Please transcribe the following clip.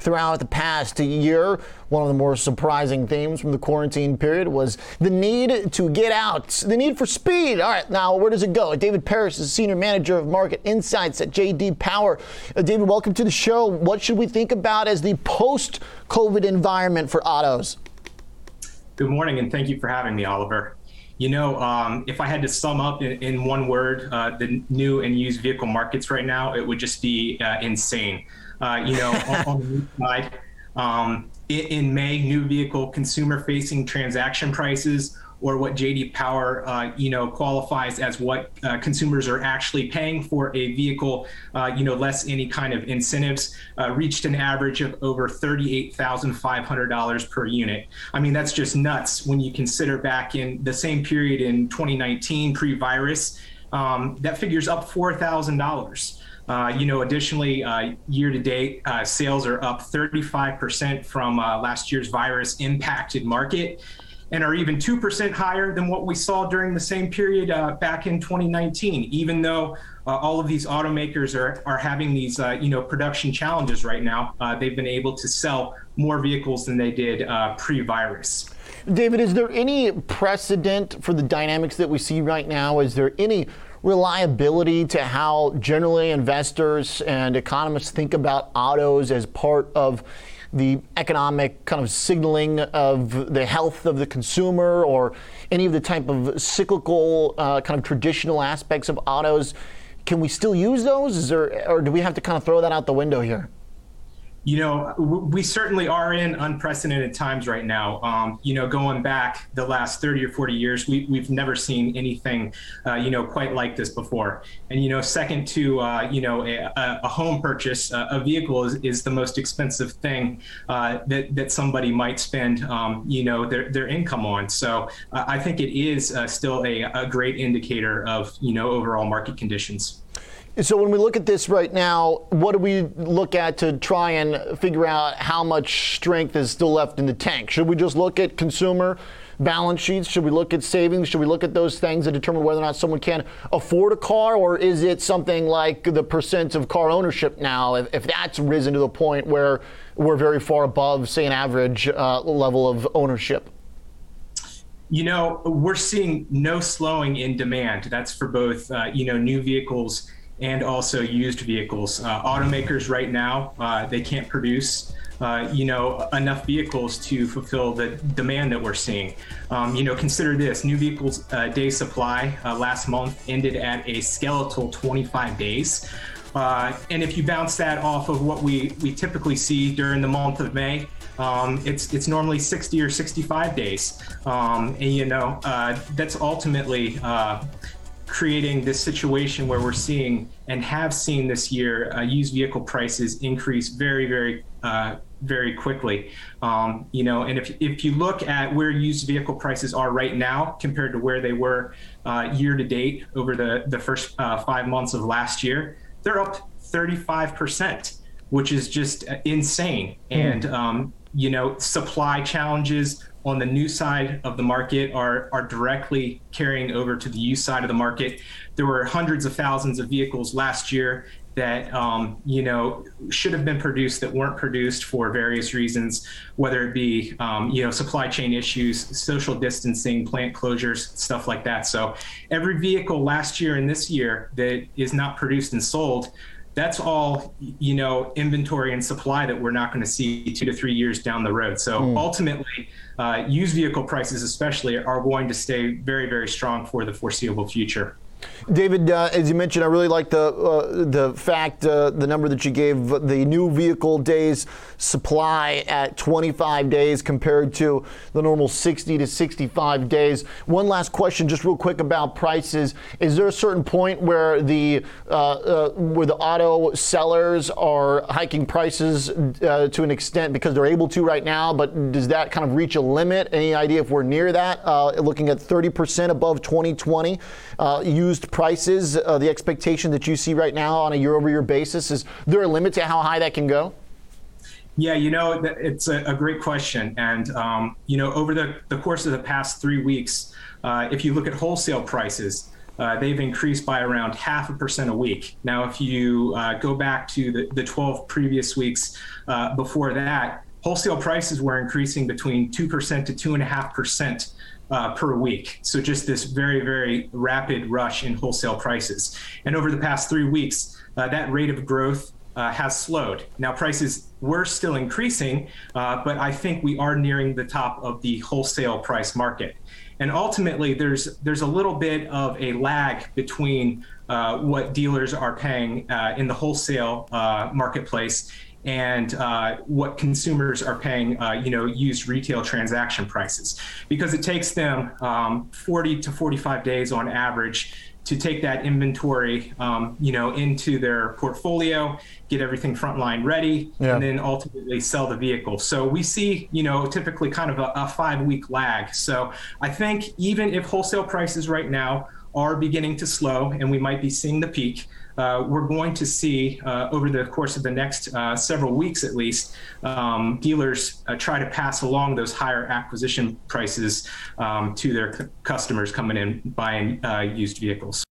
throughout the past year. One of the more surprising themes from the quarantine period was the need to get out, the need for speed. All right, now where does it go? David Parrish is Senior Manager of Market Insights at JD Power. Uh, David, welcome to the show. What should we think about as the post COVID environment for autos? Good morning, and thank you for having me, Oliver. You know, um, if I had to sum up in, in one word uh, the new and used vehicle markets right now, it would just be uh, insane. Uh, you know, on, on, the new side, um, in, in May, new vehicle consumer facing transaction prices or what JD Power, uh, you know, qualifies as what uh, consumers are actually paying for a vehicle, uh, you know, less any kind of incentives, uh, reached an average of over $38,500 per unit. I mean, that's just nuts when you consider back in the same period in 2019, pre-virus, um, that figure's up $4,000. Uh, you know, additionally, uh, year to date, uh, sales are up 35% from uh, last year's virus impacted market and are even 2% higher than what we saw during the same period uh, back in 2019, even though uh, all of these automakers are, are having these uh, you know production challenges right now. Uh, they've been able to sell more vehicles than they did uh, pre-virus. David, is there any precedent for the dynamics that we see right now? Is there any reliability to how generally investors and economists think about autos as part of the economic kind of signaling of the health of the consumer or any of the type of cyclical uh, kind of traditional aspects of autos. Can we still use those? Or do we have to kind of throw that out the window here? You know, we certainly are in unprecedented times right now. Um, you know, going back the last 30 or 40 years, we, we've never seen anything, uh, you know, quite like this before. And, you know, second to, uh, you know, a, a, home purchase, uh, a vehicle is, is the most expensive thing uh, that, that somebody might spend, um, you know, their, their income on. So uh, I think it is uh, still a, a great indicator of, you know, overall market conditions. So when we look at this right now, what do we look at to try and figure out how much strength is still left in the tank? Should we just look at consumer balance sheets? Should we look at savings? Should we look at those things to determine whether or not someone can afford a car? Or is it something like the percent of car ownership now, if, if that's risen to the point where we're very far above, say, an average uh, level of ownership? You know, we're seeing no slowing in demand. That's for both, uh, you know, new vehicles and also used vehicles. Uh, automakers right now, uh, they can't produce. Uh, you know, enough vehicles to fulfill the demand that we're seeing. Um, you know, consider this: new vehicles uh, day supply uh, last month ended at a skeletal 25 days. Uh, and if you bounce that off of what we, we typically see during the month of May, um, it's it's normally 60 or 65 days, um, and you know uh, that's ultimately uh, creating this situation where we're seeing and have seen this year uh, used vehicle prices increase very, very, uh, very quickly. Um, you know, and if, if you look at where used vehicle prices are right now compared to where they were uh, year to date over the, the first uh, five months of last year, they're up 35%, which is just uh, insane. Mm. And, um, you know, supply challenges on the new side of the market are, are directly carrying over to the used side of the market. There were hundreds of thousands of vehicles last year that um, you know should have been produced that weren't produced for various reasons, whether it be um, you know supply chain issues, social distancing, plant closures, stuff like that. So every vehicle last year and this year that is not produced and sold that's all you know inventory and supply that we're not going to see two to three years down the road so mm. ultimately uh, used vehicle prices especially are going to stay very very strong for the foreseeable future David, uh, as you mentioned, I really like the uh, the fact, uh, the number that you gave, the new vehicle days supply at 25 days compared to the normal 60 to 65 days. One last question, just real quick about prices. Is there a certain point where the uh, uh, where the auto sellers are hiking prices uh, to an extent because they're able to right now? But does that kind of reach a limit? Any idea if we're near that? looking at 30% above 2020 used prices, uh, the expectation that you see right now on a year over year basis? Is there a limit to how high that can go? Yeah, you know, it's a, great question. And, um, you know, over the, the course of the past three weeks, uh, if you look at wholesale prices, uh, they've increased by around half a percent a week. Now, if you uh, go back to the, the 12 previous weeks uh, before that, wholesale prices were increasing between 2% to 2.5% uh, per week. So just this very, very rapid rush in wholesale prices. And over the past three weeks, uh, that rate of growth uh, has slowed. Now, prices were still increasing, uh, but I think we are nearing the top of the wholesale price market. And ultimately, there's there's a little bit of a lag between uh, what dealers are paying uh, in the wholesale marketplace and uh, what consumers are paying, uh, you know, used retail transaction prices, because it takes them um, 40 to 45 days on average to take that inventory, um, you know, into their portfolio, get everything frontline ready, Yeah. and then ultimately sell the vehicle. So we see, you know, typically kind of a, a five-week lag. So I think even if wholesale prices right now are beginning to slow, and we might be seeing the peak. Uh, we're going to see uh, over the course of the next uh, several weeks at least, um, dealers uh, try to pass along those higher acquisition prices um, to their c- customers coming in buying uh, used vehicles.